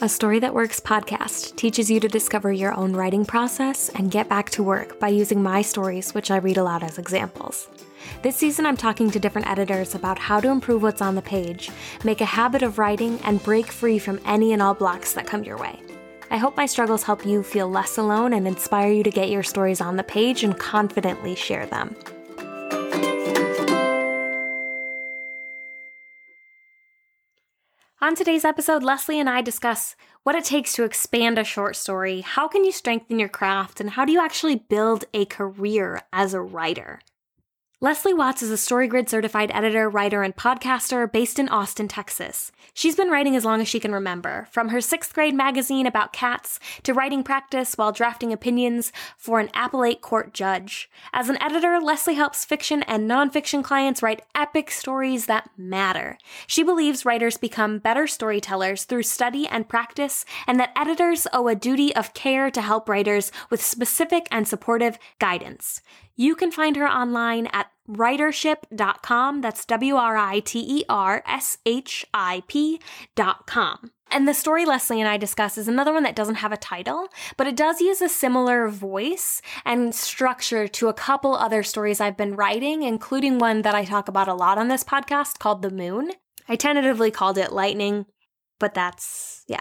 A Story That Works podcast teaches you to discover your own writing process and get back to work by using my stories, which I read aloud as examples. This season, I'm talking to different editors about how to improve what's on the page, make a habit of writing, and break free from any and all blocks that come your way. I hope my struggles help you feel less alone and inspire you to get your stories on the page and confidently share them. On today's episode, Leslie and I discuss what it takes to expand a short story, how can you strengthen your craft, and how do you actually build a career as a writer. Leslie Watts is a StoryGrid certified editor, writer, and podcaster based in Austin, Texas. She's been writing as long as she can remember, from her sixth grade magazine about cats to writing practice while drafting opinions for an appellate court judge. As an editor, Leslie helps fiction and nonfiction clients write epic stories that matter. She believes writers become better storytellers through study and practice, and that editors owe a duty of care to help writers with specific and supportive guidance. You can find her online at writership.com. That's W R I T E R S H I P.com. And the story Leslie and I discuss is another one that doesn't have a title, but it does use a similar voice and structure to a couple other stories I've been writing, including one that I talk about a lot on this podcast called The Moon. I tentatively called it Lightning, but that's, yeah,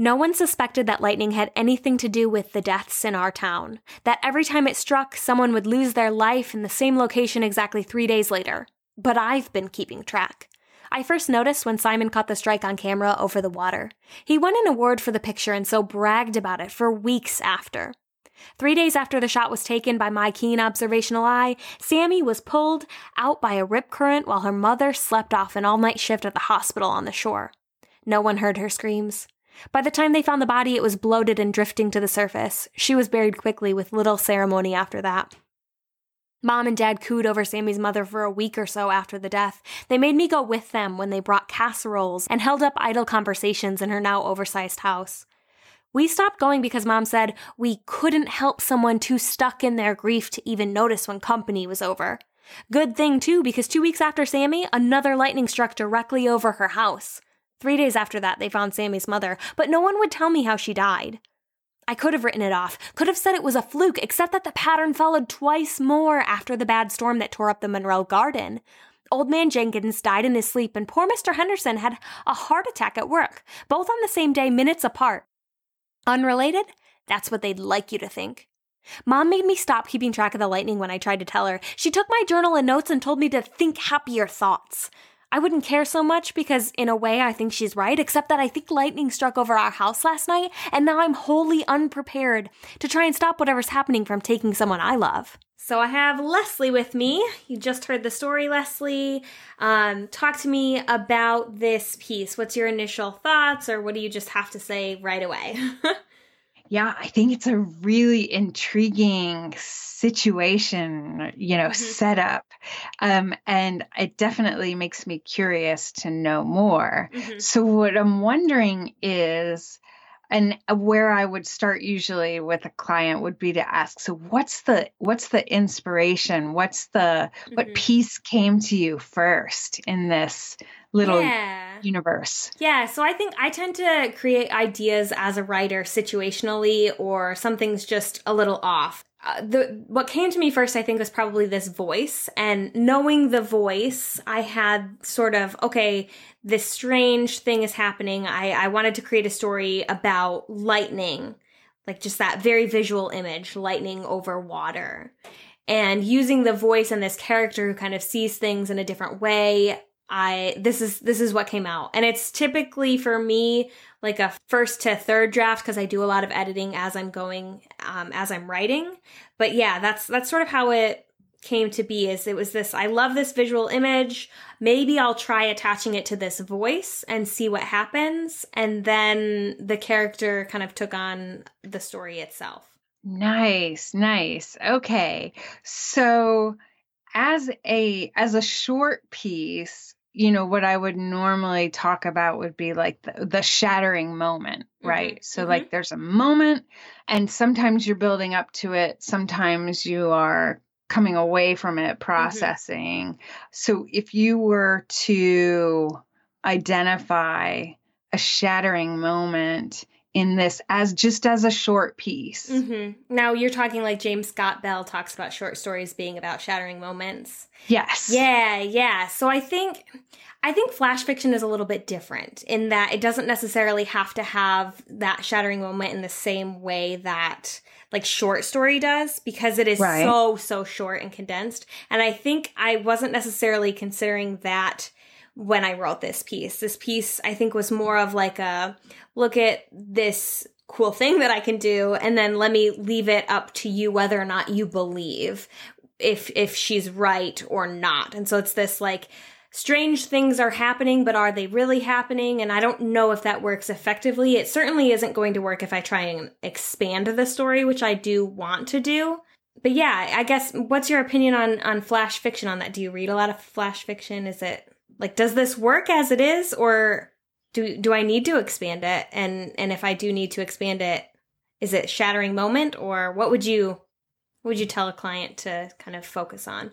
no one suspected that lightning had anything to do with the deaths in our town, that every time it struck, someone would lose their life in the same location exactly three days later. But I've been keeping track. I first noticed when Simon caught the strike on camera over the water. He won an award for the picture and so bragged about it for weeks after. Three days after the shot was taken by my keen observational eye, Sammy was pulled out by a rip current while her mother slept off an all night shift at the hospital on the shore. No one heard her screams. By the time they found the body, it was bloated and drifting to the surface. She was buried quickly with little ceremony after that. Mom and Dad cooed over Sammy's mother for a week or so after the death. They made me go with them when they brought casseroles and held up idle conversations in her now oversized house. We stopped going because Mom said we couldn't help someone too stuck in their grief to even notice when company was over. Good thing, too, because two weeks after Sammy, another lightning struck directly over her house. Three days after that, they found Sammy's mother, but no one would tell me how she died. I could have written it off, could have said it was a fluke, except that the pattern followed twice more after the bad storm that tore up the Monroe Garden. Old man Jenkins died in his sleep, and poor Mr. Henderson had a heart attack at work, both on the same day, minutes apart. Unrelated? That's what they'd like you to think. Mom made me stop keeping track of the lightning when I tried to tell her. She took my journal and notes and told me to think happier thoughts. I wouldn't care so much because, in a way, I think she's right, except that I think lightning struck over our house last night, and now I'm wholly unprepared to try and stop whatever's happening from taking someone I love. So I have Leslie with me. You just heard the story, Leslie. Um, talk to me about this piece. What's your initial thoughts, or what do you just have to say right away? Yeah, I think it's a really intriguing situation, you know, mm-hmm. setup. Um, and it definitely makes me curious to know more. Mm-hmm. So, what I'm wondering is, and where I would start usually with a client would be to ask, so what's the what's the inspiration? What's the mm-hmm. what piece came to you first in this little yeah. universe. Yeah, so I think I tend to create ideas as a writer situationally or something's just a little off. Uh, the what came to me first I think was probably this voice. And knowing the voice I had sort of okay this strange thing is happening. I I wanted to create a story about lightning like just that very visual image lightning over water. And using the voice and this character who kind of sees things in a different way I this is this is what came out. And it's typically for me like a first to third draft because I do a lot of editing as I'm going um, as I'm writing. But yeah, that's that's sort of how it came to be is it was this I love this visual image. Maybe I'll try attaching it to this voice and see what happens and then the character kind of took on the story itself. Nice, nice. Okay. So as a as a short piece you know what i would normally talk about would be like the, the shattering moment right mm-hmm. so mm-hmm. like there's a moment and sometimes you're building up to it sometimes you are coming away from it mm-hmm. processing mm-hmm. so if you were to identify a shattering moment in this as just as a short piece. Mm-hmm. Now you're talking like James Scott Bell talks about short stories being about shattering moments. Yes. Yeah, yeah. So I think I think flash fiction is a little bit different in that it doesn't necessarily have to have that shattering moment in the same way that like short story does because it is right. so so short and condensed. And I think I wasn't necessarily considering that when I wrote this piece. This piece, I think, was more of like a look at this cool thing that I can do, and then let me leave it up to you whether or not you believe if if she's right or not. And so it's this like strange things are happening, but are they really happening? And I don't know if that works effectively. It certainly isn't going to work if I try and expand the story, which I do want to do. But yeah, I guess what's your opinion on on flash fiction on that? Do you read a lot of flash fiction? Is it like does this work as it is or do do I need to expand it and and if I do need to expand it is it shattering moment or what would you what would you tell a client to kind of focus on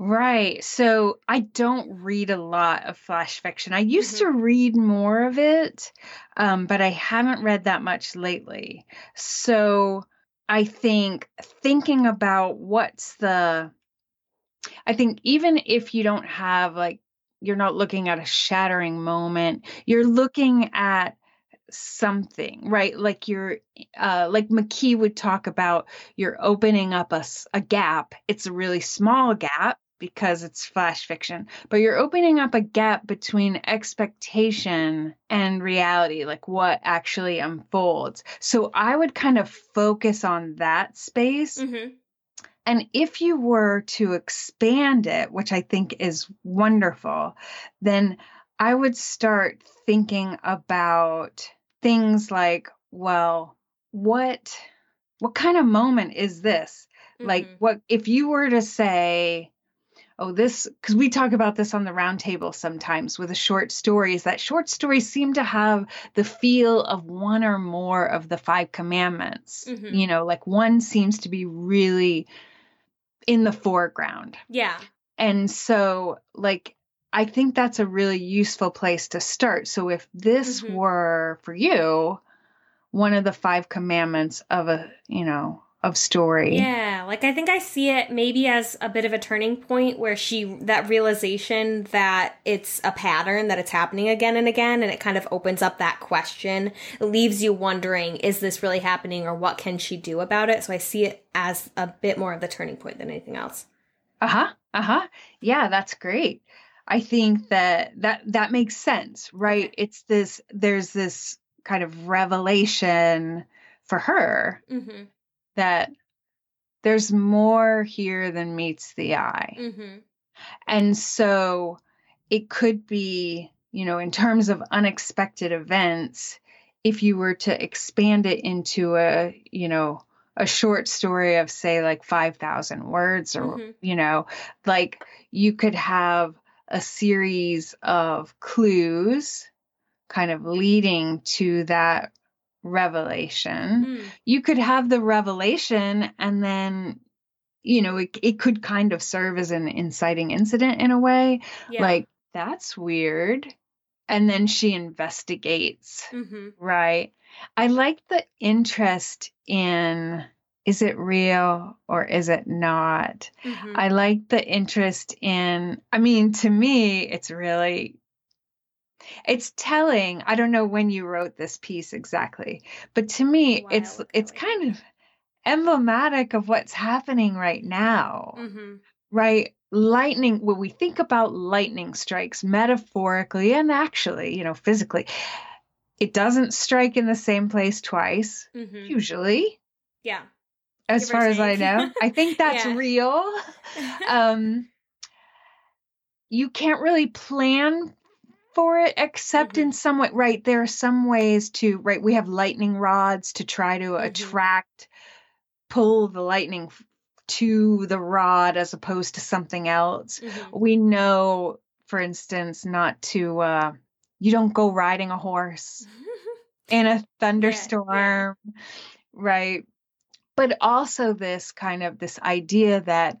Right. So I don't read a lot of flash fiction. I used mm-hmm. to read more of it, um, but I haven't read that much lately. So I think thinking about what's the, I think even if you don't have like you're not looking at a shattering moment. You're looking at something right? Like you're uh like mckee would talk about you're opening up a, a gap. It's a really small gap because it's flash fiction but you're opening up a gap between expectation and reality like what actually unfolds. So i would kind of focus on that space mm-hmm. And if you were to expand it, which I think is wonderful, then I would start thinking about things like, well, what what kind of moment is this? Mm-hmm. Like what if you were to say, oh this because we talk about this on the roundtable sometimes with the short stories that short stories seem to have the feel of one or more of the five commandments mm-hmm. you know like one seems to be really in the foreground. Yeah. And so, like, I think that's a really useful place to start. So, if this mm-hmm. were for you, one of the five commandments of a, you know, of story. Yeah, like I think I see it maybe as a bit of a turning point where she that realization that it's a pattern that it's happening again and again and it kind of opens up that question. Leaves you wondering is this really happening or what can she do about it? So I see it as a bit more of the turning point than anything else. Uh-huh. Uh-huh. Yeah, that's great. I think that that that makes sense, right? It's this there's this kind of revelation for her. hmm that there's more here than meets the eye. Mm-hmm. And so it could be, you know, in terms of unexpected events, if you were to expand it into a, you know, a short story of say like 5000 words or mm-hmm. you know like you could have a series of clues kind of leading to that revelation. Mm. You could have the revelation and then you know it, it could kind of serve as an inciting incident in a way yeah. like that's weird and then she investigates mm-hmm. right i like the interest in is it real or is it not mm-hmm. i like the interest in i mean to me it's really it's telling. I don't know when you wrote this piece exactly, but to me, it's it's kind of emblematic of what's happening right now. Mm-hmm. Right? Lightning, when we think about lightning strikes metaphorically and actually, you know, physically, it doesn't strike in the same place twice, mm-hmm. usually. Yeah. As Give far as I know, I think that's real. um, you can't really plan for it except mm-hmm. in some way right there are some ways to right we have lightning rods to try to mm-hmm. attract pull the lightning to the rod as opposed to something else mm-hmm. we know for instance not to uh you don't go riding a horse in a thunderstorm yeah, yeah. right but also this kind of this idea that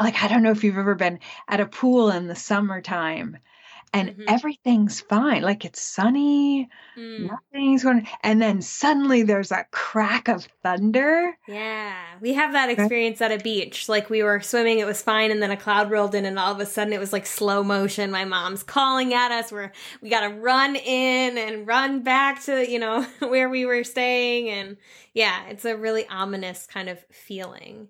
like i don't know if you've ever been at a pool in the summertime and mm-hmm. everything's fine. Like it's sunny, mm. nothing's going and then suddenly there's a crack of thunder. Yeah. We have that experience at a beach. Like we were swimming, it was fine, and then a cloud rolled in and all of a sudden it was like slow motion. My mom's calling at us. We're we gotta run in and run back to, you know, where we were staying and yeah, it's a really ominous kind of feeling.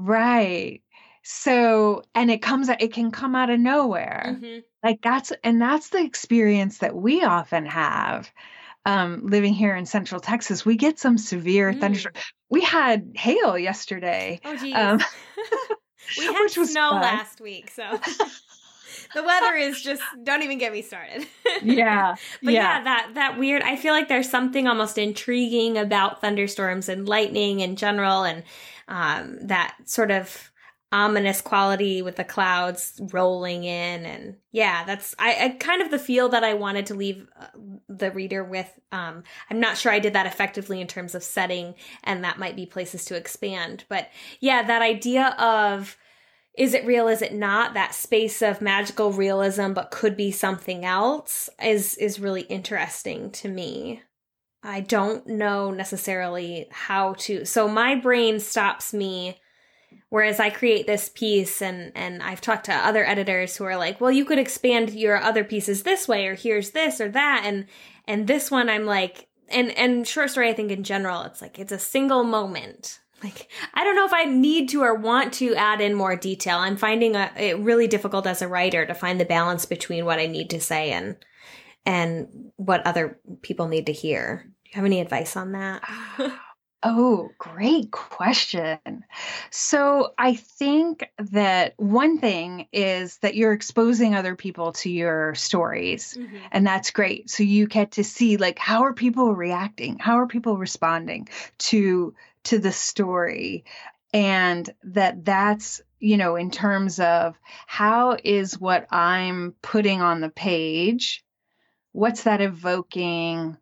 Right. So, and it comes, it can come out of nowhere. Mm-hmm. Like that's, and that's the experience that we often have. Um, living here in Central Texas, we get some severe mm. thunderstorms. We had hail yesterday. Oh, geez. Um, we had snow fun. last week, so the weather is just don't even get me started. yeah. but yeah. yeah, that that weird I feel like there's something almost intriguing about thunderstorms and lightning in general and um, that sort of ominous quality with the clouds rolling in and yeah that's I, I, kind of the feel that i wanted to leave uh, the reader with um i'm not sure i did that effectively in terms of setting and that might be places to expand but yeah that idea of is it real is it not? That space of magical realism but could be something else is is really interesting to me. I don't know necessarily how to so my brain stops me Whereas I create this piece and and I've talked to other editors who are like, "Well, you could expand your other pieces this way or here's this or that." And and this one I'm like and and short story I think in general it's like it's a single moment. Like I don't know if I need to or want to add in more detail. I'm finding a, it really difficult as a writer to find the balance between what I need to say and and what other people need to hear. Do you have any advice on that? Oh, great question. So I think that one thing is that you're exposing other people to your stories, mm-hmm. and that's great. So you get to see like how are people reacting? How are people responding to to the story? And that that's, you know, in terms of how is what I'm putting on the page, what's that evoking?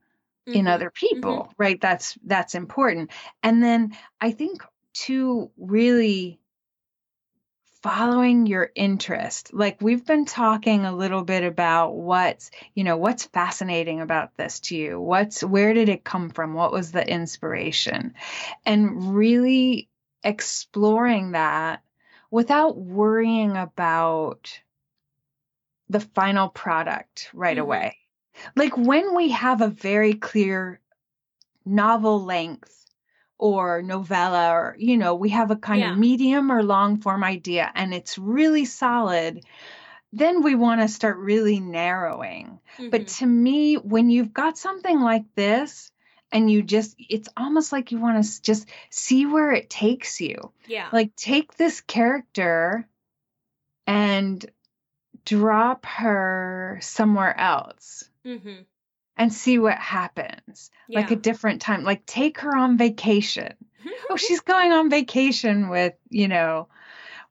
Mm-hmm. in other people mm-hmm. right that's that's important and then i think to really following your interest like we've been talking a little bit about what's you know what's fascinating about this to you what's where did it come from what was the inspiration and really exploring that without worrying about the final product right mm-hmm. away like when we have a very clear novel length or novella or you know we have a kind yeah. of medium or long form idea and it's really solid then we want to start really narrowing mm-hmm. but to me when you've got something like this and you just it's almost like you want to just see where it takes you yeah like take this character and drop her somewhere else mm-hmm. and see what happens. Yeah. Like a different time. Like take her on vacation. oh, she's going on vacation with, you know,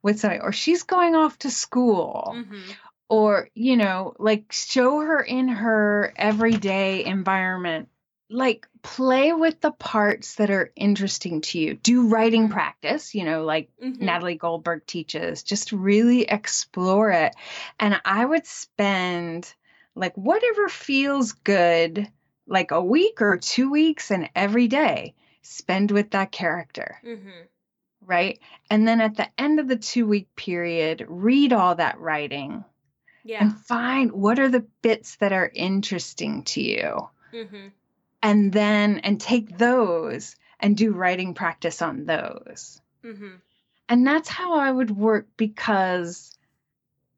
with somebody, or she's going off to school. Mm-hmm. Or, you know, like show her in her everyday environment like play with the parts that are interesting to you. Do writing mm-hmm. practice, you know, like mm-hmm. Natalie Goldberg teaches. Just really explore it. And I would spend like whatever feels good, like a week or two weeks and every day, spend with that character. Mm-hmm. Right. And then at the end of the two week period, read all that writing. Yeah. And find what are the bits that are interesting to you. Mm-hmm. And then, and take those and do writing practice on those. Mm-hmm. And that's how I would work because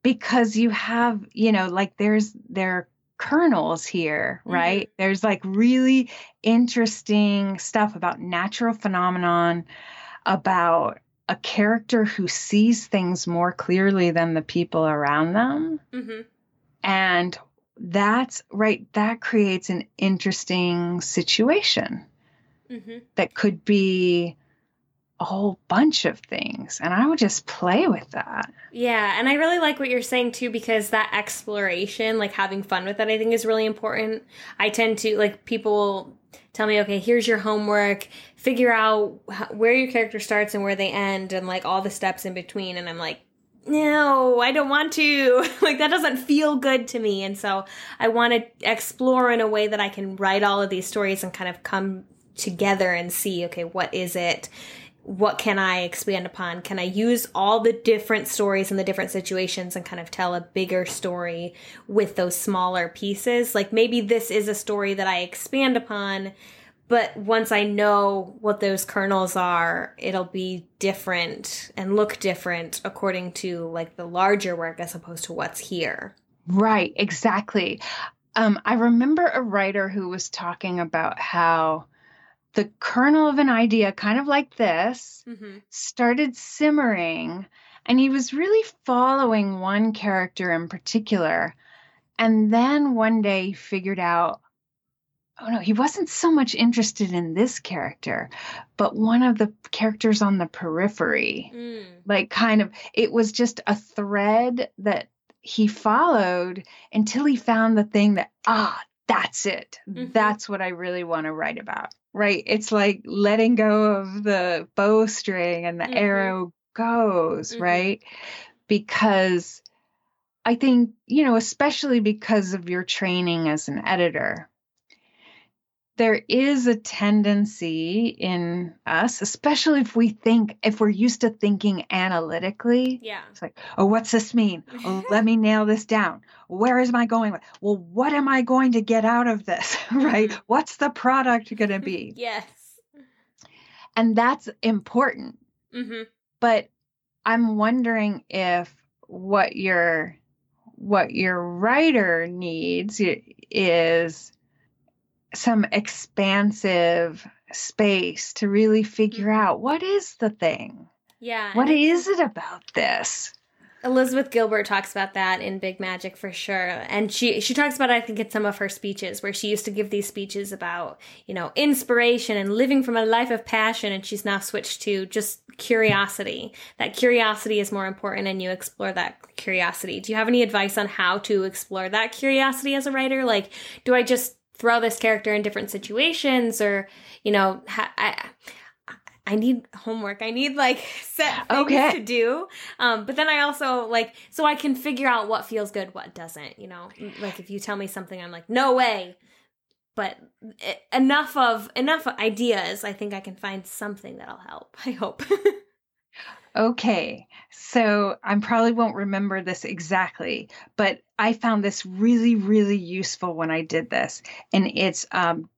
because you have, you know, like there's there are kernels here, mm-hmm. right? Mm-hmm. There's like really interesting stuff about natural phenomenon, about a character who sees things more clearly than the people around them. Mm-hmm. And that's right, that creates an interesting situation mm-hmm. that could be a whole bunch of things and I would just play with that. Yeah, and I really like what you're saying too because that exploration, like having fun with it, I think is really important. I tend to like people tell me, "Okay, here's your homework. Figure out where your character starts and where they end and like all the steps in between." And I'm like, no, I don't want to. like that doesn't feel good to me. And so I want to explore in a way that I can write all of these stories and kind of come together and see, okay, what is it? What can I expand upon? Can I use all the different stories and the different situations and kind of tell a bigger story with those smaller pieces? Like maybe this is a story that I expand upon but once I know what those kernels are, it'll be different and look different according to like the larger work as opposed to what's here. Right, exactly. Um, I remember a writer who was talking about how the kernel of an idea, kind of like this, mm-hmm. started simmering, and he was really following one character in particular. And then one day he figured out oh no, he wasn't so much interested in this character, but one of the characters on the periphery. Mm. Like, kind of, it was just a thread that he followed until he found the thing that, ah, that's it. Mm-hmm. That's what I really want to write about. Right. It's like letting go of the bowstring and the mm-hmm. arrow goes, mm-hmm. right? Because I think, you know, especially because of your training as an editor, there is a tendency in us, especially if we think, if we're used to thinking analytically. Yeah. It's like, oh, what's this mean? oh, let me nail this down. Where is my going? Well, what am I going to get out of this? right? What's the product going to be? yes. And that's important. Mm-hmm. But I'm wondering if what your what your writer needs is some expansive space to really figure mm-hmm. out what is the thing? Yeah. What is it about this? Elizabeth Gilbert talks about that in Big Magic for sure. And she she talks about I think in some of her speeches where she used to give these speeches about, you know, inspiration and living from a life of passion and she's now switched to just curiosity. That curiosity is more important and you explore that curiosity. Do you have any advice on how to explore that curiosity as a writer? Like do I just throw this character in different situations or you know ha- I, I need homework. I need like set things okay. to do. Um, but then I also like so I can figure out what feels good, what doesn't. You know, like if you tell me something, I'm like, no way. But enough of enough ideas. I think I can find something that'll help. I hope. Okay, so I probably won't remember this exactly, but I found this really, really useful when I did this. And it's um,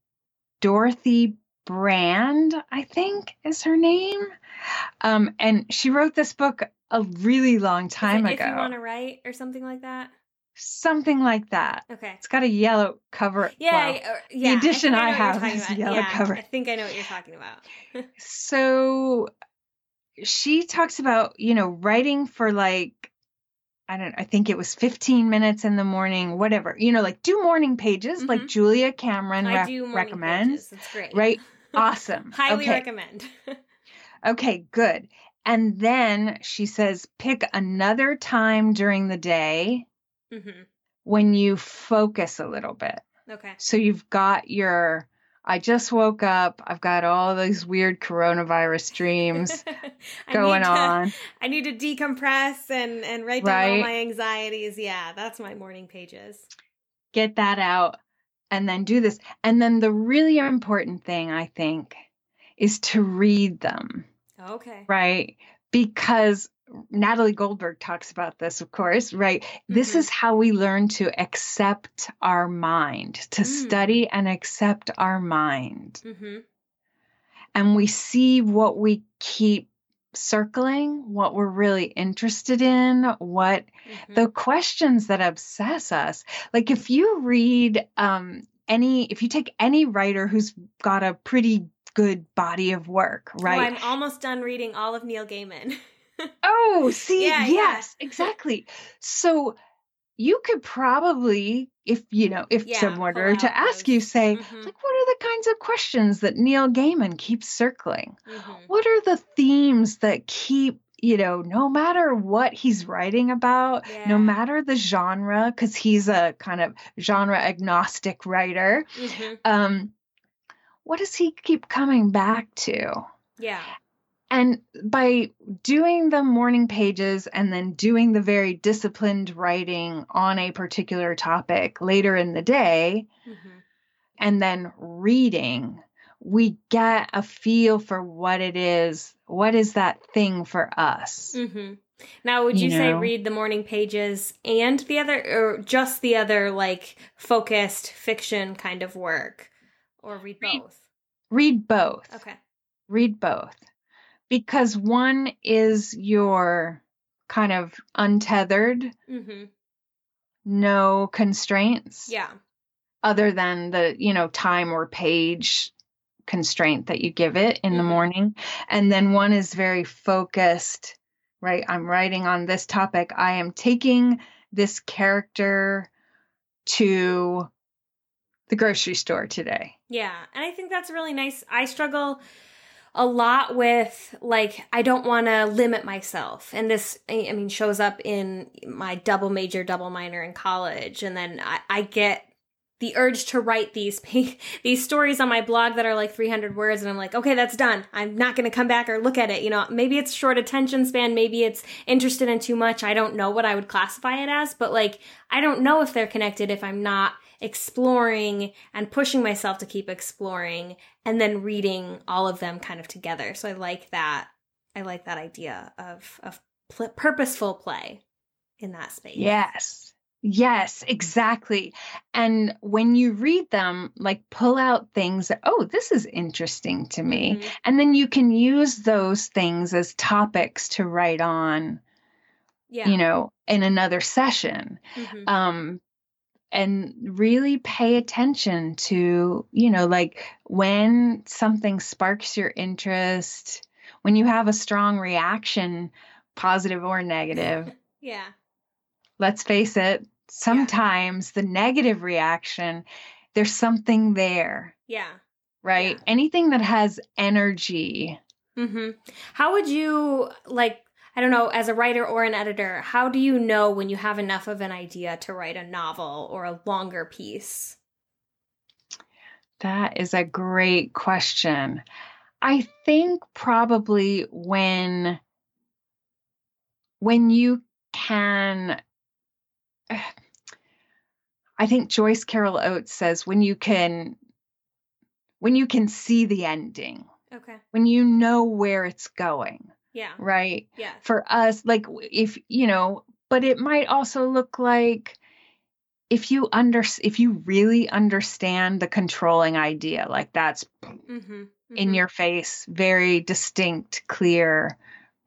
Dorothy Brand, I think is her name. Um, and she wrote this book a really long time ago. If you want to write or something like that? Something like that. Okay. It's got a yellow cover. Yeah, well, yeah. The edition I, I have is yellow yeah, cover. I think I know what you're talking about. so she talks about, you know, writing for like I don't I think it was 15 minutes in the morning, whatever. You know, like do morning pages mm-hmm. like Julia Cameron I re- do recommends. Pages. It's great. Right? Awesome. Highly okay. recommend. okay, good. And then she says pick another time during the day mm-hmm. when you focus a little bit. Okay. So you've got your I just woke up. I've got all these weird coronavirus dreams going to, on. I need to decompress and and write down right? all my anxieties. Yeah, that's my morning pages. Get that out and then do this. And then the really important thing I think is to read them. Okay. Right? Because Natalie Goldberg talks about this, of course, right? Mm-hmm. This is how we learn to accept our mind, to mm. study and accept our mind. Mm-hmm. And we see what we keep circling, what we're really interested in, what mm-hmm. the questions that obsess us. Like if you read um, any, if you take any writer who's got a pretty good body of work, right? Oh, I'm almost done reading all of Neil Gaiman. oh, see, yeah, yes, yeah. exactly. So you could probably, if you know, if yeah, someone were to ask you, say, mm-hmm. like, what are the kinds of questions that Neil Gaiman keeps circling? Mm-hmm. What are the themes that keep you know, no matter what he's writing about, yeah. no matter the genre, because he's a kind of genre agnostic writer, mm-hmm. um, what does he keep coming back to? Yeah. And by doing the morning pages and then doing the very disciplined writing on a particular topic later in the day, mm-hmm. and then reading, we get a feel for what it is. What is that thing for us? Mm-hmm. Now, would you, you know? say read the morning pages and the other, or just the other like focused fiction kind of work, or read, read both? Read both. Okay. Read both because one is your kind of untethered, mm-hmm. no constraints. Yeah. Other than the, you know, time or page constraint that you give it in mm-hmm. the morning. And then one is very focused, right? I'm writing on this topic. I am taking this character to the grocery store today. Yeah. And I think that's really nice. I struggle a lot with like I don't want to limit myself, and this I mean shows up in my double major, double minor in college, and then I, I get the urge to write these these stories on my blog that are like 300 words and I'm like, okay, that's done. I'm not going to come back or look at it. You know, maybe it's short attention span, maybe it's interested in too much. I don't know what I would classify it as, but like I don't know if they're connected if I'm not exploring and pushing myself to keep exploring and then reading all of them kind of together. So I like that. I like that idea of of pl- purposeful play in that space. Yes. Yes, exactly. And when you read them, like pull out things that, oh, this is interesting to me. Mm-hmm. And then you can use those things as topics to write on, yeah. you know, in another session. Mm-hmm. Um, and really pay attention to, you know, like when something sparks your interest, when you have a strong reaction, positive or negative. yeah. Let's face it, sometimes yeah. the negative reaction, there's something there. Yeah. Right? Yeah. Anything that has energy. Mm-hmm. How would you like I don't know, as a writer or an editor, how do you know when you have enough of an idea to write a novel or a longer piece? That is a great question. I think probably when when you can I think Joyce Carol Oates says when you can when you can see the ending. Okay. When you know where it's going. Yeah. Right? Yeah. For us, like if, you know, but it might also look like if you under if you really understand the controlling idea, like that's mm-hmm, mm-hmm. in your face, very distinct, clear,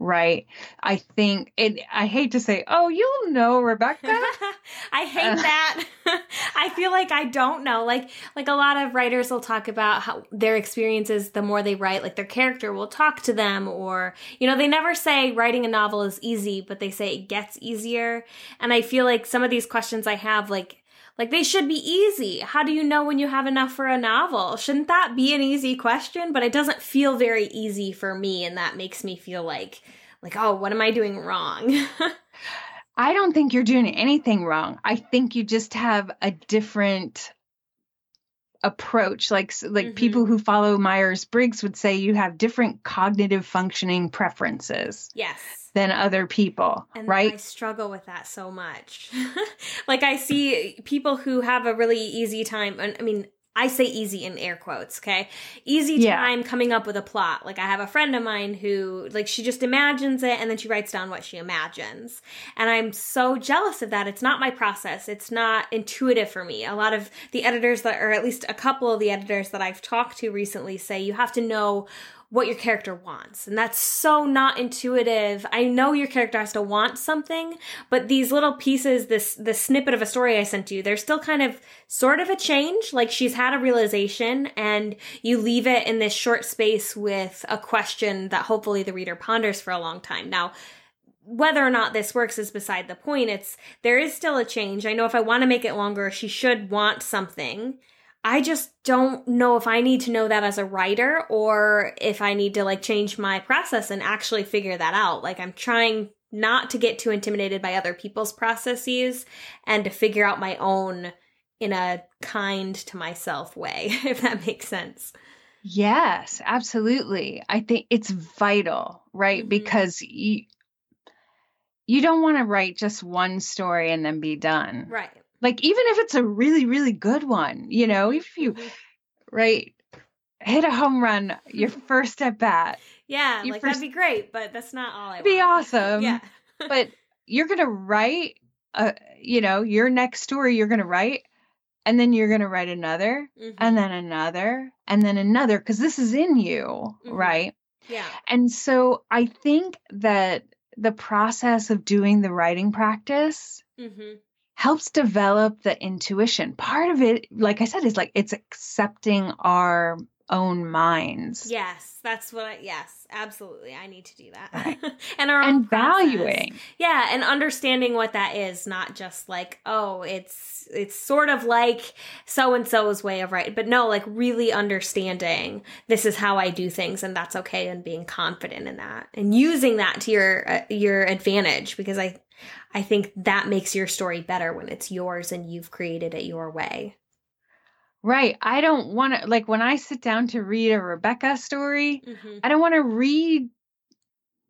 right? I think it, I hate to say, oh, you'll know, Rebecca. I hate uh, that. I feel like I don't know. Like, like a lot of writers will talk about how their experiences, the more they write, like their character will talk to them or, you know, they never say writing a novel is easy, but they say it gets easier. And I feel like some of these questions I have, like, like they should be easy. How do you know when you have enough for a novel? Shouldn't that be an easy question? But it doesn't feel very easy for me and that makes me feel like like, oh, what am I doing wrong? I don't think you're doing anything wrong. I think you just have a different approach like like mm-hmm. people who follow Myers-Briggs would say you have different cognitive functioning preferences. Yes than other people, and right? I struggle with that so much. like I see people who have a really easy time and I mean I say easy in air quotes, okay? Easy yeah. time coming up with a plot. Like I have a friend of mine who like she just imagines it and then she writes down what she imagines. And I'm so jealous of that. It's not my process. It's not intuitive for me. A lot of the editors that or at least a couple of the editors that I've talked to recently say you have to know what your character wants. And that's so not intuitive. I know your character has to want something, but these little pieces, this the snippet of a story I sent you, there's still kind of sort of a change. Like she's had a realization and you leave it in this short space with a question that hopefully the reader ponders for a long time. Now, whether or not this works is beside the point. It's there is still a change. I know if I want to make it longer, she should want something I just don't know if I need to know that as a writer or if I need to like change my process and actually figure that out. Like I'm trying not to get too intimidated by other people's processes and to figure out my own in a kind to myself way, if that makes sense. Yes, absolutely. I think it's vital, right? Mhm. Because you you don't want to write just one story and then be done. Right. Like even if it's a really really good one, you know, if you Mhm. right hit a home run your first at bat, Yeah, like first- that'd be great, but that's not all I be awesome. yeah. but you're going to write a you know, your next story you're going to write and then you're going to write another Mhm. and then another and then another because this is in you, Mhm. right? yeah. And so I think that the process of doing the writing practice hmm helps develop the intuition. Part of it, like I said, is like it's accepting our own minds Yes, that's what I, yes, absolutely. I need to do that. Right. and our own and process. valuing. Yeah, and understanding what that is, not just like, oh, it's it's sort of like so and so's way of writing, but no, like really understanding this is how I do things, and that's okay, and being confident in that, and using that to your uh, your advantage, because I I think that makes your story better when it's yours and you've created it your way. Right. I don't want to, like, when I sit down to read a Rebecca story, Mm-hmm. I don't want to read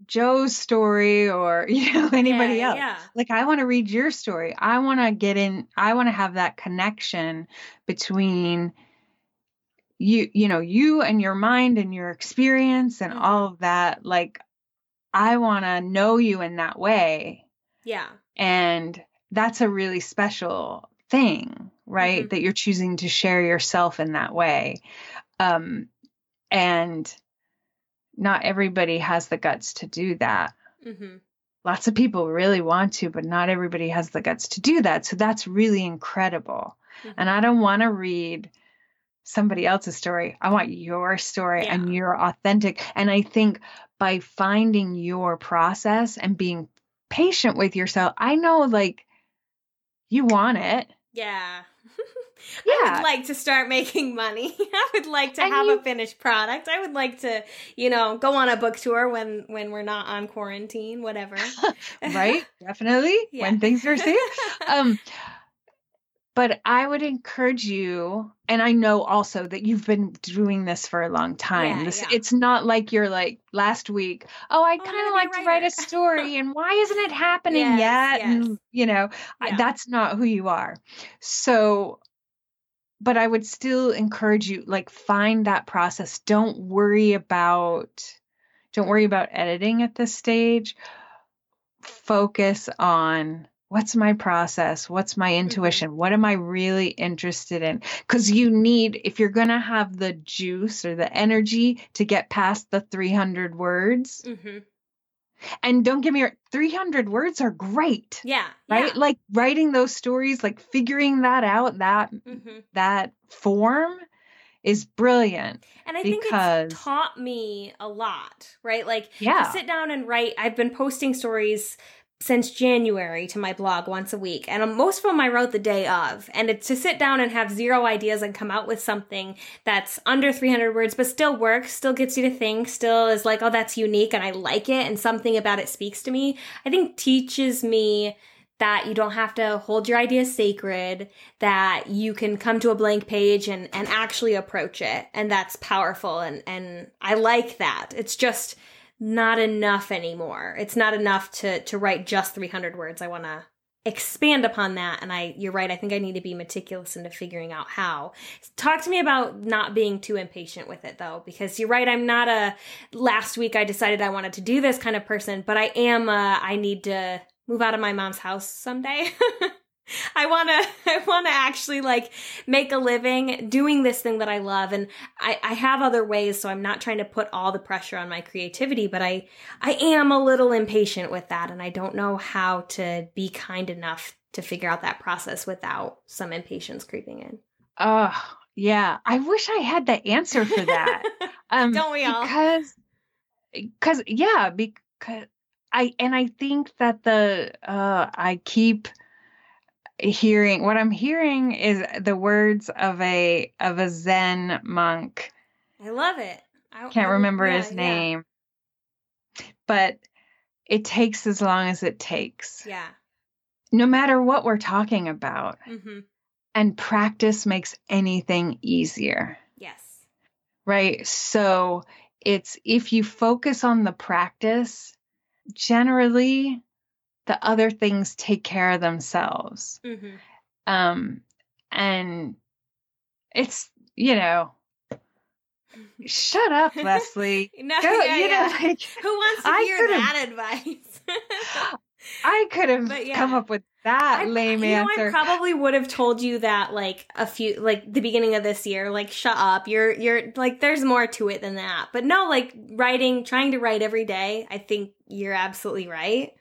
Joe's story or, you know, anybody yeah, else. Yeah. Like, I want to read your story. I want to get in, I want to have that connection between you, you know, you and your mind and your experience and Mhm. all of that. Like, I want to know you in that way. Yeah. And that's a really special thing, right? Mhm. That you're choosing to share yourself in that way. Um, and not everybody has the guts to do that. Mm-hmm. Lots of people really want to, but not everybody has the guts to do that. So that's really incredible. Mhm. And I don't want to read somebody else's story. I want your story Yeah. and your authentic. And I think by finding your process and being patient with yourself, I know like you want it. Yeah. I would like to start making money. I would like to And have you- a finished product. I would like to, you know, go on a book tour when when we're not on quarantine, whatever. right? Definitely Yeah. when things are safe. um but I would encourage you and I know also that you've been doing this for a long time. Yeah, this yeah. it's not like you're like last week, oh, I oh, I'm kind of like to write a story and why isn't it happening Yes, yet? yes. And you know, I- that's not who you are. So but I would still encourage you like find that process. Don't worry about don't worry about editing at this stage. Focus on what's my process? What's my intuition? What am I really interested in? Cuz you need if you're going to have the juice or the energy to get past the 300 words. hmm And don't get me wrong, 300 words are great. Yeah. Right? Like writing those stories, like figuring that out, that Yeah. hmm that form is brilliant. And I think Because- it's taught me a lot, right? Like Yeah. to sit down and write. I've been posting stories since January to my blog once a week, and most of them I wrote the day of. And it's to sit down and have zero ideas and come out with something that's under 300 words, but still works, still gets you to think, still is like, oh, that's unique and I like it, and something about it speaks to me. I think teaches me that you don't have to hold your ideas sacred, that you can come to a blank page and, and actually approach it. And that's powerful. And, and I like that. It's just not enough anymore. It's not enough to, to write just 300 words. I want to expand upon that. And I, you're right. I think I need to be meticulous into figuring out how. Talk to me about not being too impatient with it though, because you're right. I'm not a last week I decided I wanted to do this kind of person, but I am, uh, I need to move out of my mom's house someday. I want to I want to actually like make a living doing this thing that I love and I I have other ways so I'm not trying to put all the pressure on my creativity but I I am a little impatient with that and I don't know how to be kind enough to figure out that process without some impatience creeping in. Oh, yeah. I wish I had the answer for that. Um, Don't we all? Because, because yeah, because I and I think that the uh, I keep hearing what I'm hearing is the words of a of a Zen monk. I love it. I Can't I- remember yeah, his yeah. name, but it takes as long as it takes, Yeah. no matter what we're talking about. Mhm. And practice makes anything easier. Yes. right? So it's if you focus on the practice, generally the other things take care of themselves. Mm-hmm. Um, and it's, you know, shut up, Leslie. no, Go, yeah, you yeah. Know, like, Who wants to I hear that advice? I could have yeah. come up with that I, lame you answer. Know, I probably would have told you that like a few like the beginning of this year, like shut up. You're you're like there's more to it than that. But no, like writing, trying to write every day, I think you're absolutely right.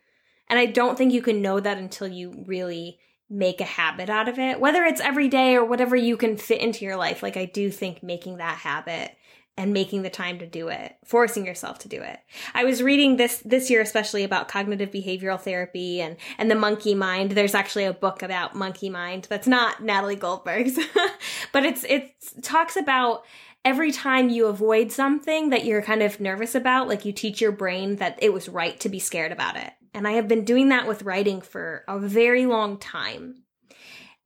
And I don't think you can know that until you really make a habit out of it. Whether it's every day or whatever you can fit into your life. Like I do think making that habit and making the time to do it, forcing yourself to do it. I was reading this this year especially about cognitive behavioral therapy and and the monkey mind. There's actually a book about monkey mind that's not Natalie Goldberg's, but it's it talks about every time you avoid something that you're kind of nervous about, like you teach your brain that it was right to be scared about it. And I have been doing that with writing for a very long time.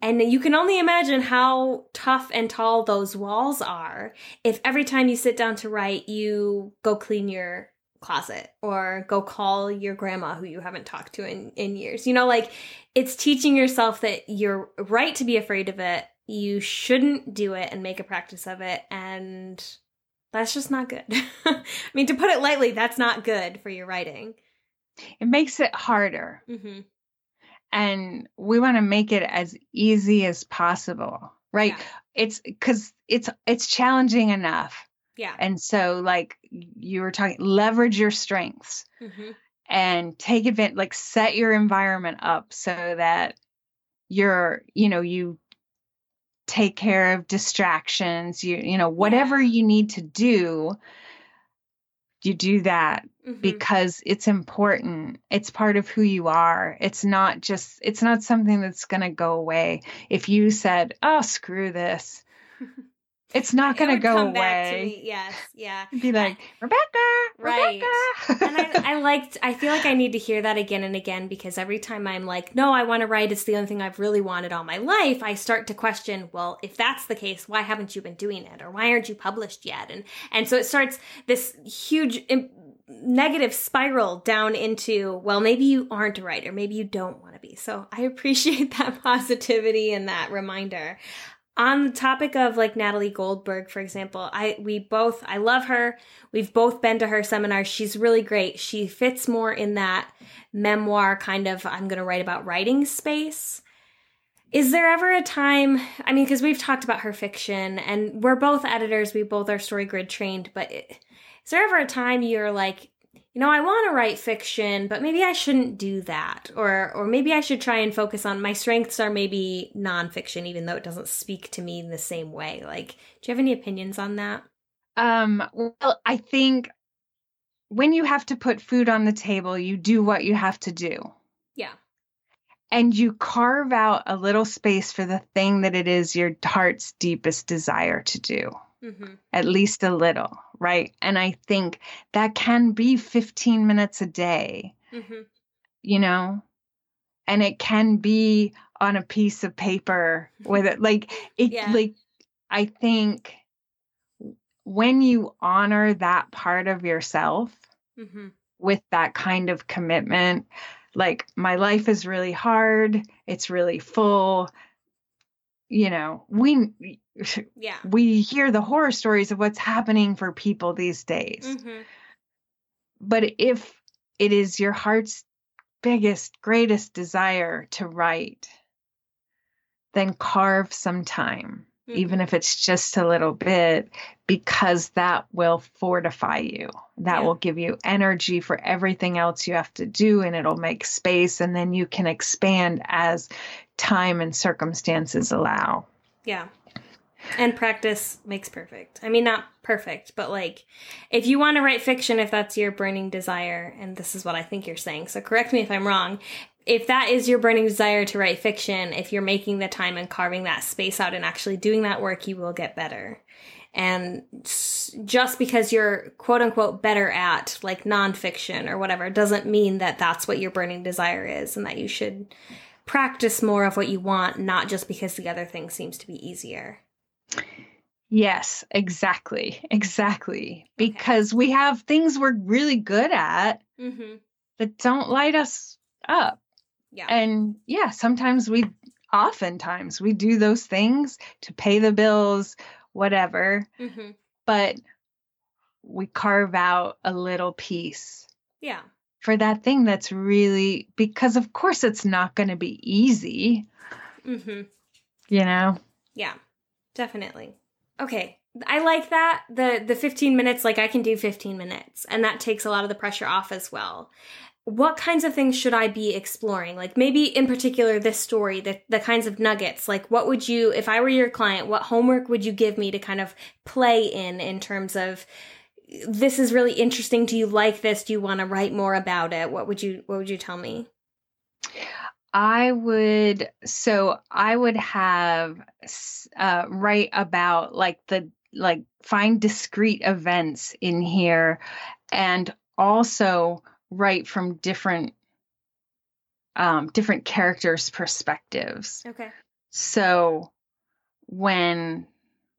And you can only imagine how tough and tall those walls are if every time you sit down to write, you go clean your closet or go call your grandma who you haven't talked to in, in years. You know, like it's teaching yourself that you're right to be afraid of it. You shouldn't do it and make a practice of it. And that's just not good. I mean, to put it lightly, that's not good for your writing. It makes it harder. Mm-hmm and we want to make it as easy as possible right yeah. it's because it's it's challenging enough yeah and so like you were talking leverage your strengths mm-hmm. and take advantage like set your environment up so that you're you know you take care of distractions you you know whatever yeah. you need to do you do that mm-hmm. because it's important. It's part of who you are. It's not just, it's not something that's going to go away. If you said, oh, screw this, it's not going to go away. Yes, yeah. Be like Rebecca, right? Rebecca. and I, I liked. I feel like I need to hear that again and again because every time I'm like, no, I want to write. It's the only thing I've really wanted all my life. I start to question. Well, if that's the case, why haven't you been doing it, or why aren't you published yet? And and so it starts this huge. Imp- negative spiral down into well maybe you aren't a writer maybe you don't want to be so i appreciate that positivity and that reminder on the topic of like Natalie Goldberg, for example, I we both I love her. We've both been to her seminars. She's really great. She fits more in that memoir kind of I'm going to write about writing space. Is there ever a time, I mean because we've talked about her fiction and we're both editors, we both are StoryGrid trained, but is there ever a time you're like you know, I want to write fiction, but maybe I shouldn't do that. Or or maybe I should try and focus on my strengths are maybe nonfiction, even though it doesn't speak to me in the same way. Like, do you have any opinions on that? Um, well, I think when you have to put food on the table, you do what you have to do. Yeah. And you carve out a little space for the thing that it is your heart's deepest desire to do mm-hmm. at least a little, right? And I think that can be 15 minutes a day, mm-hmm. you know, and it can be on a piece of paper with it. Like, it, yeah. like, I think when you honor that part of yourself mm-hmm. with that kind of commitment, like, my life is really hard, it's really full you know we yeah we hear the horror stories of what's happening for people these days mm-hmm. but if it is your heart's biggest greatest desire to write then carve some time mm-hmm. even if it's just a little bit because that will fortify you that yeah. will give you energy for everything else you have to do and it'll make space and then you can expand as time and circumstances allow yeah and practice makes perfect. I mean, not perfect, but like, if you want to write fiction, if that's your burning desire, and this is what I think you're saying, so correct me if I'm wrong. If that is your burning desire to write fiction, if you're making the time and carving that space out and actually doing that work, you will get better. And just because you're quote unquote better at like nonfiction or whatever doesn't mean that that's what your burning desire is and that you should practice more of what you want, not just because the other thing seems to be easier. Yes, exactly. Exactly. Because we have things we're really good at Mm-hmm. that don't light us up. Yeah. And yeah, sometimes we, oftentimes, we do those things to pay the bills, whatever, mm-hmm. but we carve out a little piece Yeah. For that thing that's really, because of course it's not going to be easy, Mm-hmm. you know? Yeah. Definitely. Okay. I like that. The the 15 minutes, like I can do 15 minutes, and that takes a lot of the pressure off as well. What kinds of things should I be exploring? Like maybe in particular this story, the the kinds of nuggets. Like what would you if I were your client, what homework would you give me to kind of play in in terms of this is really interesting. Do you like this? Do you want to write more about it? What would you what would you tell me? I would, so I would have uh, write about like the like find discrete events in here and also write from different um different characters perspectives Okay. so when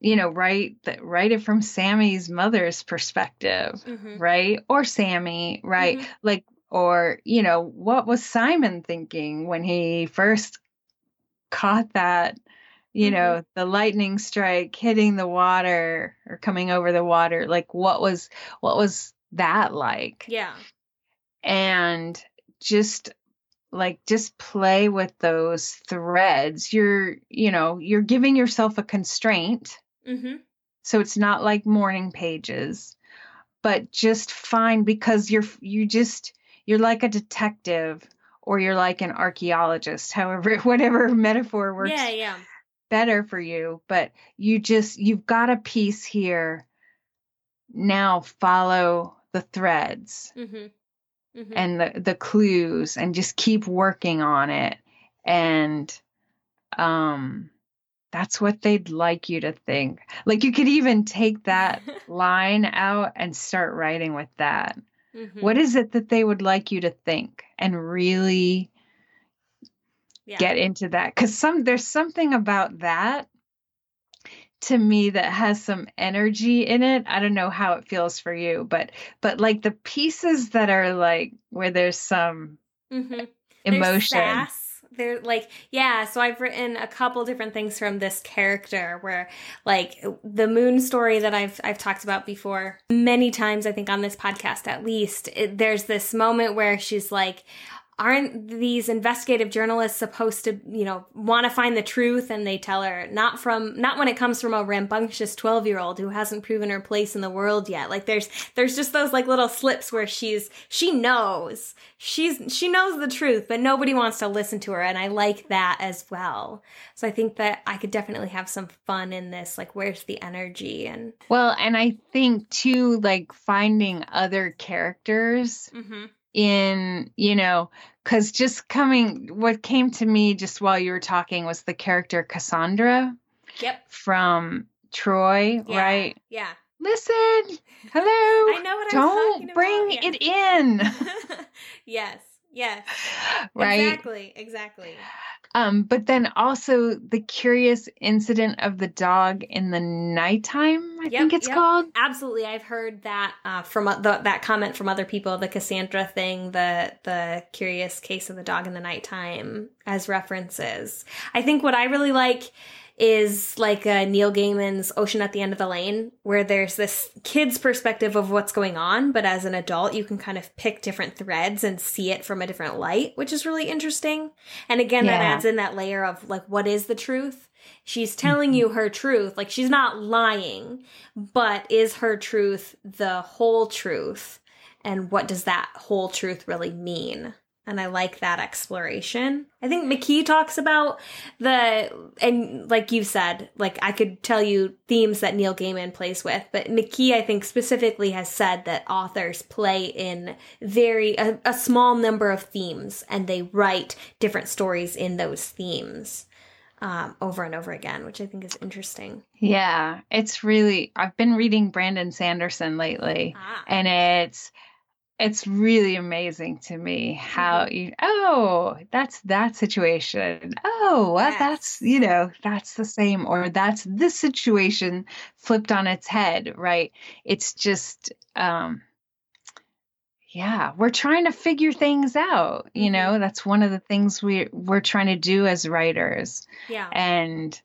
you know write that write it from sammy's mother's perspective Mm-hmm. right or sammy right Mhm. like or you know what was simon thinking when he first caught that you Mhm. know the lightning strike hitting the water or coming over the water like what was what was that like Yeah. and just like just play with those threads you're you know you're giving yourself a constraint Mm-hmm. so it's not like morning pages but just find because you're you just you're like a detective or you're like an archaeologist however whatever metaphor works Yeah. Yeah. better for you but you just you've got a piece here now follow the threads Mm-hmm. Mm-hmm. and the the clues and just keep working on it and um that's what they'd like you to think like you could even take that line out and start writing with that Mhm. what is it that they would like you to think and really Yeah. get into that because some there's something about that to me that has some energy in it i don't know how it feels for you but but like the pieces that are like where there's some Mm-hmm. emotion There's. They're like, yeah. So I've written a couple different things from this character where, like, the moon story that I've I've talked about before many times. I think on this podcast, at least, it, there's this moment where she's like. Aren't these investigative journalists supposed to, you know, want to find the truth? And they tell her not from, not when it comes from a rambunctious 12 year old who hasn't proven her place in the world yet. Like there's, there's just those like little slips where she's, she knows, she's, she knows the truth, but nobody wants to listen to her. And I like that as well. So I think that I could definitely have some fun in this. Like, where's the energy? And, well and i think too like finding other characters mm-hmm. In you know because just coming what came to me just while you were talking was the character cassandra yep. from troy Yeah. right Yeah. listen hello I know what I'm talking don't bring. Yeah. it in yes. Yes. right Exactly. Exactly. Um but then also the curious incident of the dog in the nighttime i Yep, think it's yep. called Absolutely, I've heard that uh, from the, that comment from other people. The Cassandra thing, the the curious case of the dog in the nighttime, as references. I think what I really like is like uh, Neil Gaiman's Ocean at the End of the Lane, where there's this kid's perspective of what's going on, but as an adult, you can kind of pick different threads and see it from a different light, which is really interesting. And again, that adds in that layer of like, what is the truth? She's telling you her truth. Like, she's not lying, but is her truth the whole truth? And what does that whole truth really mean? And I like that exploration. I think McKee talks about the, and like you said, like I could tell you themes that Neil Gaiman plays with, but McKee, I think specifically has said that authors play in very, a, a small number of themes and they write different stories in those themes um, over and over again, which I think is interesting. yeah it's really i've been reading brandon sanderson lately Ah. and it's it's really amazing to me how Mhm. you oh that's that situation. Oh well that's you know that's the same or that's this situation flipped on its head right? It's just um yeah we're trying to figure things out you know? That's one of the things we we're trying to do as writers. Yeah. and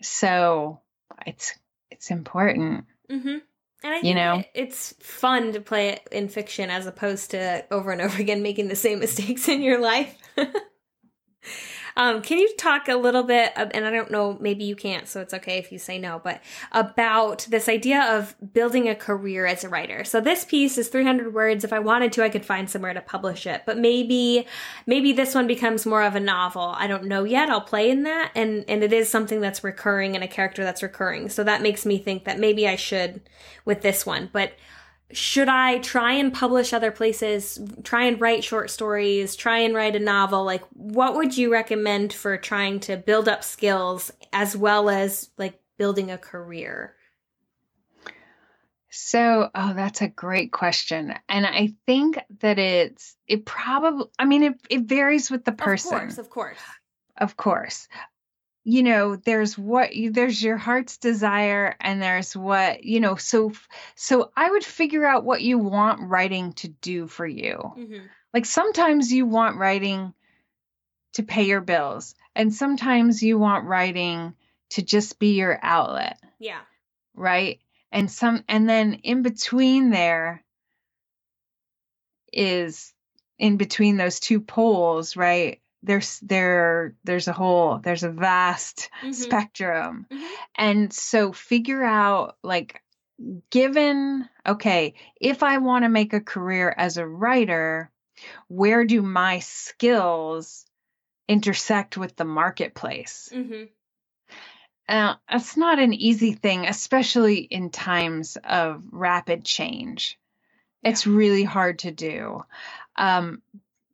so it's it's important. Mm-hmm. And I think You know? it's fun to play it in fiction as opposed to over and over again making the same mistakes in your life. um, can you talk a little bit, and I don't know, maybe you can't, so it's okay if you say no, but about this idea of building a career as a writer. So this piece is 300 words. If I wanted to, I could find somewhere to publish it, but maybe, maybe this one becomes more of a novel. I don't know yet. I'll play in that, and and it is something that's recurring and a character that's recurring. So that makes me think that maybe I should with this one, but should I try and publish other places, try and write short stories, try and write a novel? Like, what would you recommend for trying to build up skills as well as like building a career? So, oh, that's a great question. And I think that it's, it probably, I mean, it, it varies with the person, Of course, of course. of course. You know, there's what you, there's your heart's desire and there's what, you know, so, so I would figure out what you want writing to do for you. hmm Like sometimes you want writing to pay your bills and sometimes you want writing to just be your outlet Yeah. right and some and then in between there is in between those two poles right there's there there's a whole there's a vast Mhm. spectrum Mhm. and so figure out like given okay if i want to make a career as a writer where do my skills intersect with the marketplace hmm uh, it's not an easy thing, especially in times of rapid change. It's really hard to do. Um,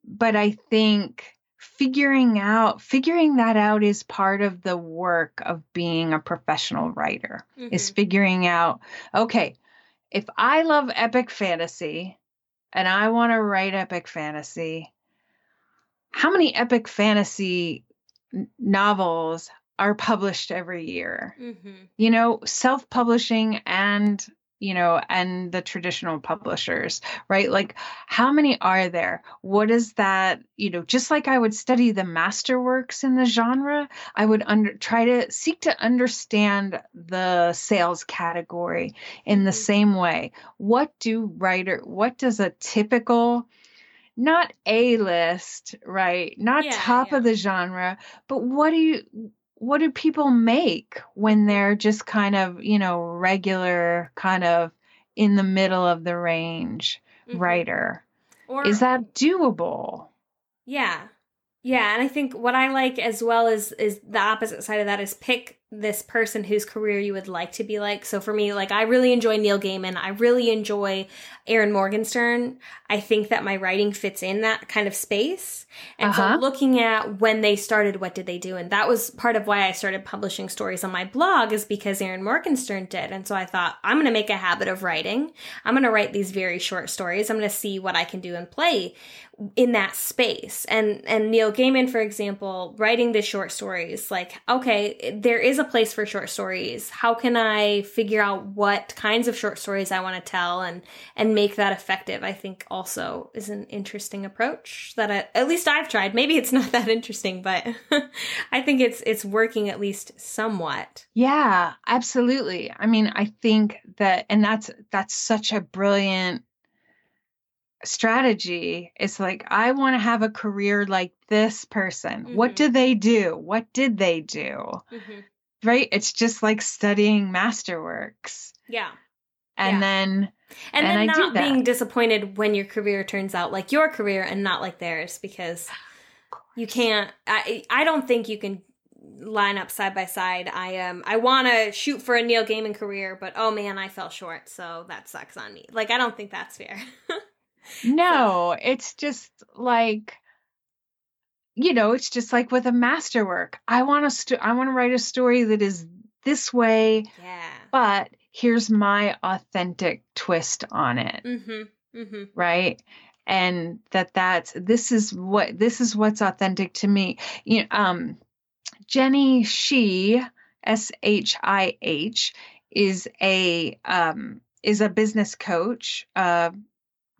but I think figuring out figuring that out is part of the work of being a professional writer is figuring out okay if i love epic fantasy and i want to write epic fantasy how many epic fantasy n- novels are published every year? Hmm you know self-publishing and you know and the traditional publishers right like how many are there what is that you know just like i would study the masterworks in the genre i would under try to seek to understand the sales category in the Mhm. same way what do writer what does a typical not a list right not Yeah, top yeah. of the genre but what do you what do people make when they're just kind of you know regular kind of in the middle of the range Mhm. writer Or is that doable Yeah. Yeah, and I think what I like as well is is the opposite side of that is pick this person whose career you would like to be like. So for me, like I really enjoy Neil Gaiman. I really enjoy Erin Morgenstern. I think that my writing fits in that kind of space. And Uh-huh. so looking at when they started, what did they do? And that was part of why I started publishing stories on my blog is because Erin Morgenstern did. And so I thought, I'm going to make a habit of writing. I'm going to write these very short stories. I'm going to see what I can do and play in that space. And and Neil Gaiman, for example, writing the short stories, like, okay, there is a place for short stories. How can I figure out what kinds of short stories I want to tell and and make that effective? I think also is an interesting approach that I, at least I've tried. Maybe it's not that interesting, but I think it's it's working at least somewhat. yeah absolutely i mean i think that and that's that's such a brilliant strategy it's like i want to have a career like this person what Mhm. do they do what did they do hmm right it's just like studying masterworks Yeah. and Yeah. then And, And then I not being disappointed when your career turns out like your career and not like theirs because you can't I I don't think you can line up side by side. I um I want to shoot for a Neil Gaiman career, but oh man, I fell short, so that sucks on me. Like I don't think that's fair. No, it's just like you know, it's just like with a masterwork. I want to st- I want to write a story that is this way, yeah. but here's my authentic twist on it. Mhm. mm-hmm. right? And that that's this is what this is what's authentic to me. You know, um, Jenny Shih S H I H, is a um, is a business coach, uh,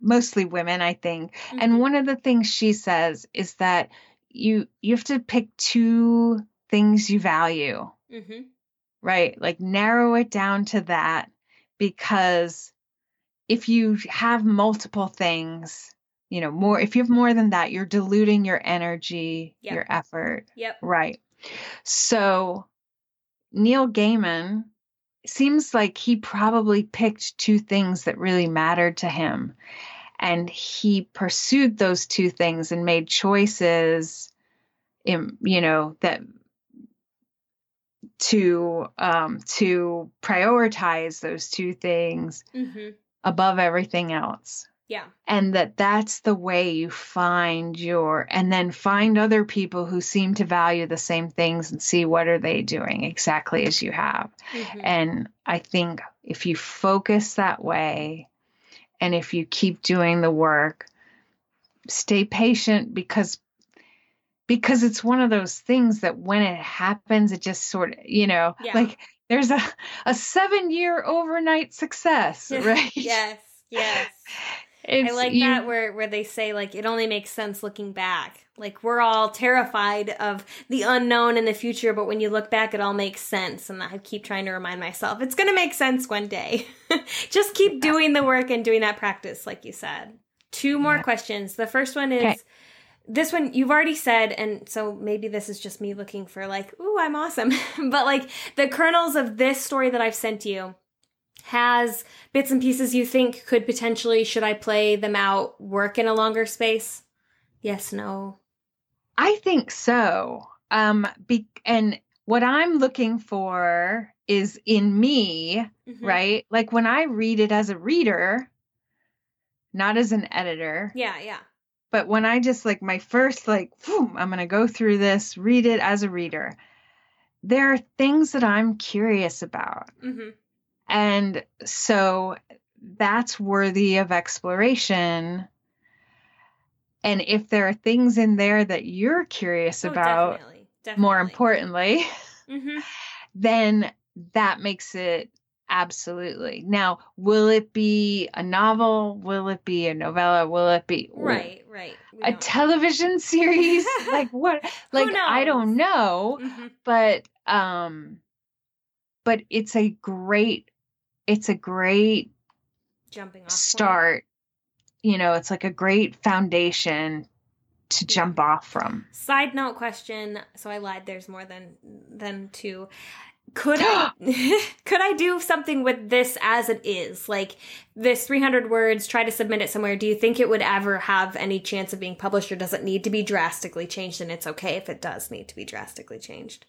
mostly women, I think. Mm-hmm. And one of the things she says is that you you have to pick two things you value. Mm-hmm. Right? Like narrow it down to that because if you have multiple things, you know, more if you have more than that, you're diluting your energy, yep. your effort. Yep. Right. So Neil Gaiman seems like he probably picked two things that really mattered to him. And he pursued those two things and made choices, in, you know, that to um, to prioritize those two things mm-hmm. above everything else. Yeah. And that that's the way you find your and then find other people who seem to value the same things and see what are they doing exactly as you have. Mm-hmm. And I think if you focus that way and if you keep doing the work, stay patient because because it's one of those things that when it happens it just sort of, you know, yeah. like there's a a 7 year overnight success, right? yes. Yes. It's, I like you, that where where they say like it only makes sense looking back. Like we're all terrified of the unknown in the future, but when you look back, it all makes sense. And I keep trying to remind myself it's going to make sense one day. Just keep doing the work and doing that practice, like you said. Two more yeah. questions. The first one is. Okay. This one you've already said, and so maybe this is just me looking for like, ooh, I'm awesome. but like the kernels of this story that I've sent you, has bits and pieces you think could potentially, should I play them out, work in a longer space? Yes, no. I think so. Um, be- and what I'm looking for is in me, mm-hmm. right? Like when I read it as a reader, not as an editor. Yeah, yeah. But when I just like my first, like, whew, I'm going to go through this, read it as a reader, there are things that I'm curious about. Mm-hmm. And so that's worthy of exploration. And if there are things in there that you're curious oh, about, definitely, definitely. more importantly, mm-hmm. then that makes it absolutely. Now, will it be a novel? Will it be a novella? Will it be right, right? A television series? like what? Like I don't know, mm-hmm. but um, but it's a great it's a great jumping off start. Point. You know, it's like a great foundation to jump off from. Side note question. So I lied. There's more than than two. Could I could I do something with this as it is? Like this 300 words, try to submit it somewhere. Do you think it would ever have any chance of being published or does it need to be drastically changed and it's okay if it does need to be drastically changed?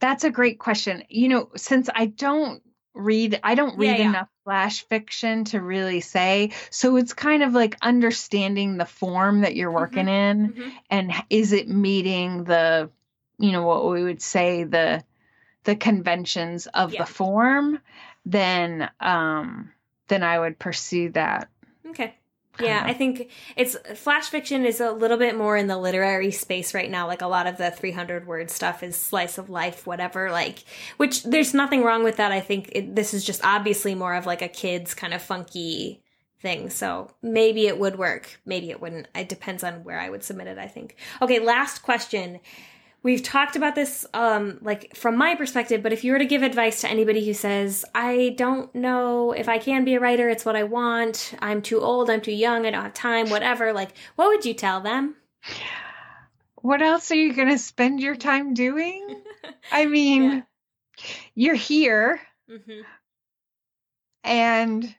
That's a great question. You know, since I don't read I don't read yeah, yeah. enough flash fiction to really say. So it's kind of like understanding the form that you're working mm-hmm. in mm-hmm. and is it meeting the you know what we would say the the conventions of yeah. the form then um then I would pursue that. Okay. Yeah, I think it's flash fiction is a little bit more in the literary space right now. Like a lot of the 300 word stuff is slice of life, whatever. Like, which there's nothing wrong with that. I think it, this is just obviously more of like a kid's kind of funky thing. So maybe it would work. Maybe it wouldn't. It depends on where I would submit it, I think. Okay, last question we've talked about this um like from my perspective but if you were to give advice to anybody who says i don't know if i can be a writer it's what i want i'm too old i'm too young i don't have time whatever like what would you tell them what else are you going to spend your time doing i mean yeah. you're here mm-hmm. and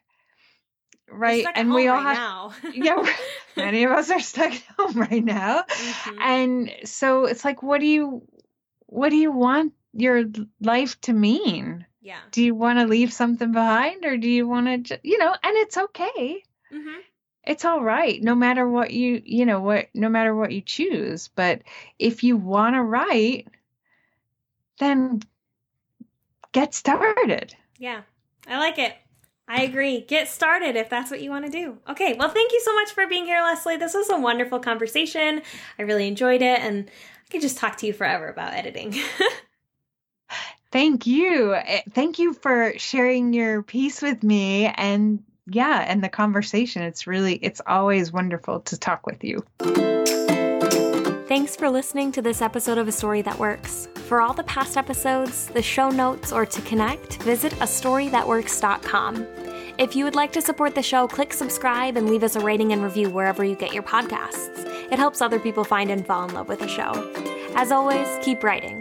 right and we all right have now. yeah many of us are stuck at home right now mm-hmm. and so it's like what do you what do you want your life to mean yeah do you want to leave something behind or do you want to you know and it's okay mm-hmm. it's all right no matter what you you know what no matter what you choose but if you want to write then get started yeah i like it I agree. Get started if that's what you want to do. Okay, well, thank you so much for being here, Leslie. This was a wonderful conversation. I really enjoyed it, and I could just talk to you forever about editing. thank you. Eh, thank you for sharing your piece with me and yeah, and the conversation. It's really, it's always wonderful to talk with you. Thanks for listening to this episode of A Story That Works. For all the past episodes, the show notes, or to connect, visit astorythatworks.com. If you would like to support the show, click subscribe and leave us a rating and review wherever you get your podcasts. It helps other people find and fall in love with the show. As always, keep writing.